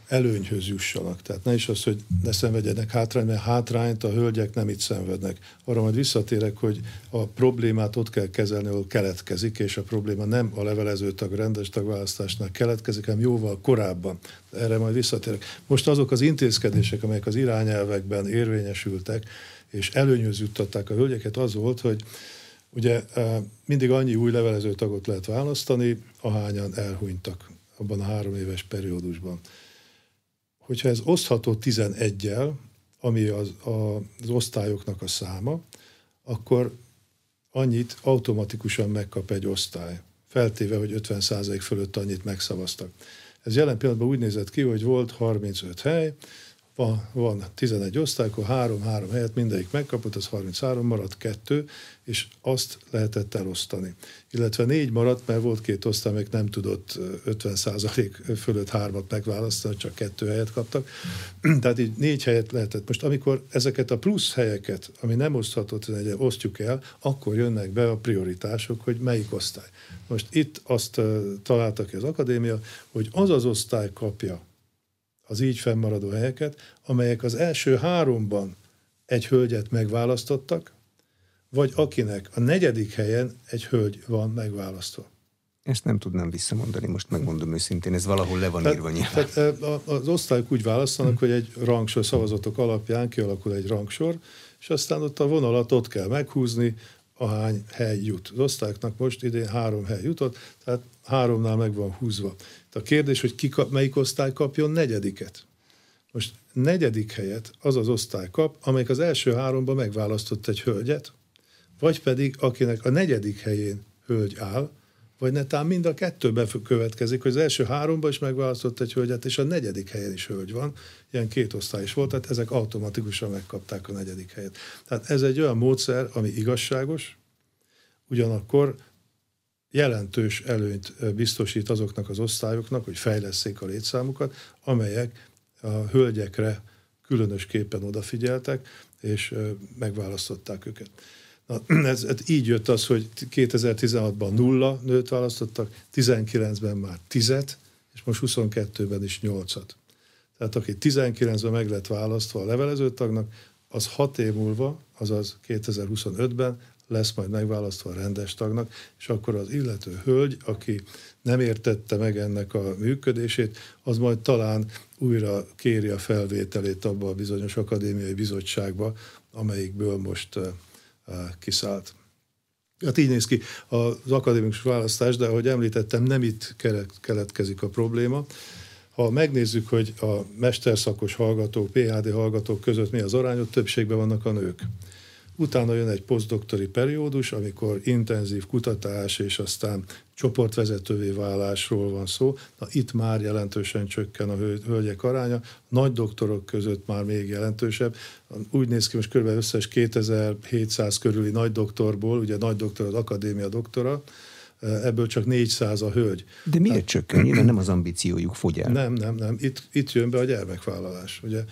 előnyhöz jussanak. Tehát ne is az, hogy ne szenvedjenek hátrányt, mert hátrányt a hölgyek nem itt szenvednek. Arra majd visszatérek, hogy a problémát ott kell kezelni, ahol keletkezik, és a probléma nem a levelező tag, rendes tagválasztásnál keletkezik, hanem jóval korábban. Erre majd visszatérek. Most azok az intézkedések, amelyek az irányelvekben érvényesültek, és előnyhöz juttatták a hölgyeket, az volt, hogy ugye mindig annyi új levelező tagot lehet választani, ahányan elhunytak abban a három éves periódusban hogyha ez osztható 11-el, ami az, a, az osztályoknak a száma, akkor annyit automatikusan megkap egy osztály, feltéve, hogy 50% fölött annyit megszavaztak. Ez jelen pillanatban úgy nézett ki, hogy volt 35 hely, van, van 11 osztály, akkor 3-3 helyet mindegyik megkapott, az 33 maradt kettő, és azt lehetett elosztani. Illetve négy maradt, mert volt két osztály, még nem tudott 50% fölött hármat megválasztani, csak kettő helyet kaptak. Tehát így négy helyet lehetett. Most amikor ezeket a plusz helyeket, ami nem osztható, osztjuk el, akkor jönnek be a prioritások, hogy melyik osztály. Most itt azt találta ki az akadémia, hogy az az osztály kapja az így fennmaradó helyeket, amelyek az első háromban egy hölgyet megválasztottak, vagy akinek a negyedik helyen egy hölgy van megválasztva. Ezt nem tudnám visszamondani, most megmondom őszintén, ez valahol le van tehát, írva nyilván. Tehát az osztályok úgy választanak, hm. hogy egy rangsor szavazatok alapján kialakul egy rangsor, és aztán ott a vonalat ott kell meghúzni, ahány hely jut. Az osztályoknak most idén három hely jutott, tehát háromnál meg van húzva. A kérdés, hogy ki kap, melyik osztály kapjon negyediket. Most negyedik helyet az az osztály kap, amelyik az első háromban megválasztott egy hölgyet, vagy pedig akinek a negyedik helyén hölgy áll, vagy netán mind a kettőbe következik, hogy az első háromban is megválasztott egy hölgyet, és a negyedik helyen is hölgy van. Ilyen két osztály is volt, tehát ezek automatikusan megkapták a negyedik helyet. Tehát ez egy olyan módszer, ami igazságos, ugyanakkor jelentős előnyt biztosít azoknak az osztályoknak, hogy fejleszék a létszámukat, amelyek a hölgyekre különösképpen odafigyeltek, és megválasztották őket. Na, ez, ez így jött az, hogy 2016-ban nulla nőt választottak, 19-ben már tizet, és most 22-ben is nyolcat. Tehát aki 19-ben meg lett választva a levelezőtagnak, az hat év múlva, azaz 2025-ben lesz majd megválasztva a rendes tagnak, és akkor az illető hölgy, aki nem értette meg ennek a működését, az majd talán újra kéri a felvételét abba a bizonyos akadémiai bizottságba, amelyikből most kiszállt. Hát így néz ki az akadémikus választás, de ahogy említettem, nem itt keletkezik a probléma. Ha megnézzük, hogy a mesterszakos hallgatók, PHD hallgatók között mi az arány, ott többségben vannak a nők. Utána jön egy posztdoktori periódus, amikor intenzív kutatás és aztán csoportvezetővé válásról van szó. Na, itt már jelentősen csökken a hölgyek aránya, nagy doktorok között már még jelentősebb. Úgy néz ki most kb. összes 2700 körüli nagy doktorból, ugye nagy doktor az akadémia doktora, ebből csak 400 a hölgy. De miért hát, csökken? Nyilván nem az ambíciójuk fogy el. Nem, nem, nem. Itt, itt jön be a gyermekvállalás. Ugye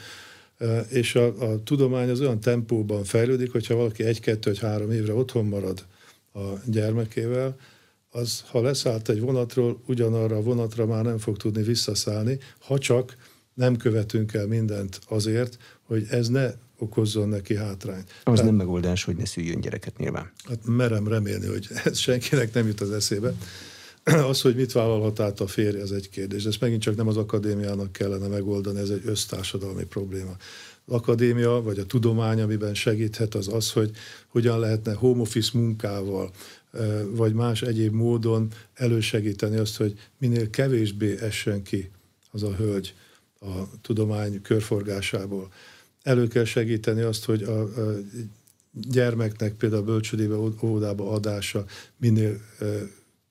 és a, a tudomány az olyan tempóban fejlődik, hogyha valaki egy, kettő, vagy három évre otthon marad a gyermekével, az, ha leszállt egy vonatról, ugyanarra a vonatra már nem fog tudni visszaszállni, ha csak nem követünk el mindent azért, hogy ez ne okozzon neki hátrányt. Az Tehát, nem megoldás, hogy ne szüljön gyereket nyilván. Hát merem remélni, hogy ez senkinek nem jut az eszébe. Az, hogy mit vállalhat át a férj, ez egy kérdés. Ezt megint csak nem az akadémiának kellene megoldani, ez egy össztársadalmi probléma. Az akadémia, vagy a tudomány, amiben segíthet, az az, hogy hogyan lehetne home office munkával, vagy más egyéb módon elősegíteni azt, hogy minél kevésbé essen ki az a hölgy a tudomány körforgásából. Elő kell segíteni azt, hogy a, a gyermeknek például a bölcsödébe, óvodába adása minél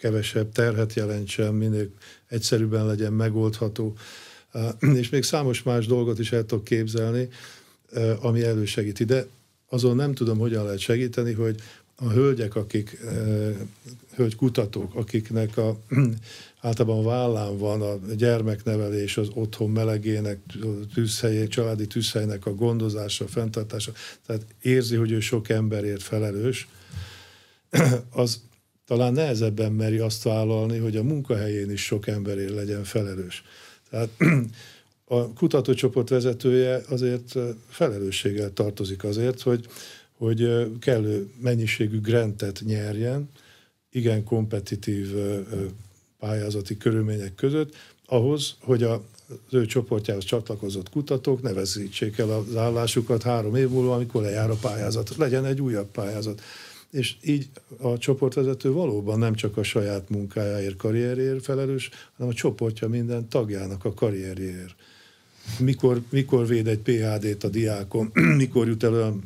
kevesebb terhet jelentsen, minél egyszerűbben legyen megoldható, és még számos más dolgot is el tudok képzelni, ami elősegíti. De azon nem tudom, hogyan lehet segíteni, hogy a hölgyek, akik, hölgy kutatók, akiknek a, általában vállán van a gyermeknevelés, az otthon melegének, tűzhelyé, családi tűzhelynek a gondozása, a fenntartása, tehát érzi, hogy ő sok emberért felelős, az talán nehezebben meri azt vállalni, hogy a munkahelyén is sok emberért legyen felelős. Tehát a kutatócsoport vezetője azért felelősséggel tartozik azért, hogy, hogy kellő mennyiségű grantet nyerjen, igen kompetitív pályázati körülmények között, ahhoz, hogy a az ő csoportjához csatlakozott kutatók ne veszítsék el az állásukat három év múlva, amikor lejár a pályázat. Legyen egy újabb pályázat. És így a csoportvezető valóban nem csak a saját munkájáért, karrierért felelős, hanem a csoportja minden tagjának a karrierjéért. Mikor, mikor véd egy PHD-t a diákon, mikor jut el olyan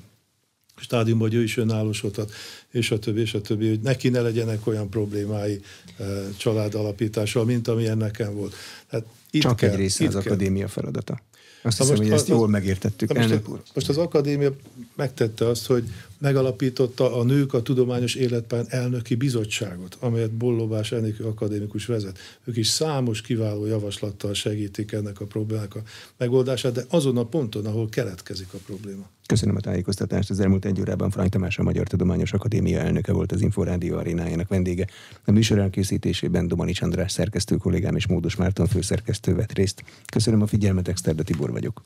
stádiumban, hogy ő is önállósodhat, és a többi, és a többi, hogy neki ne legyenek olyan problémái e, családalapítással, mint amilyen nekem volt. Hát itt Csak kell, egy része az kell. akadémia feladata. Azt hiszem, most, hogy ezt az, jól megértettük. Most, a, most az akadémia megtette azt, hogy megalapította a Nők a Tudományos Életpályán elnöki bizottságot, amelyet Bollobás Enikő akadémikus vezet. Ők is számos kiváló javaslattal segítik ennek a problémának a megoldását, de azon a ponton, ahol keletkezik a probléma. Köszönöm a tájékoztatást. Az elmúlt egy órában Frany Tamás a Magyar Tudományos Akadémia elnöke volt az Inforádió arénájának vendége. A műsor elkészítésében Domanics András szerkesztő kollégám és Módos Márton főszerkesztő vett részt. Köszönöm a figyelmet, Exterde Tibor vagyok.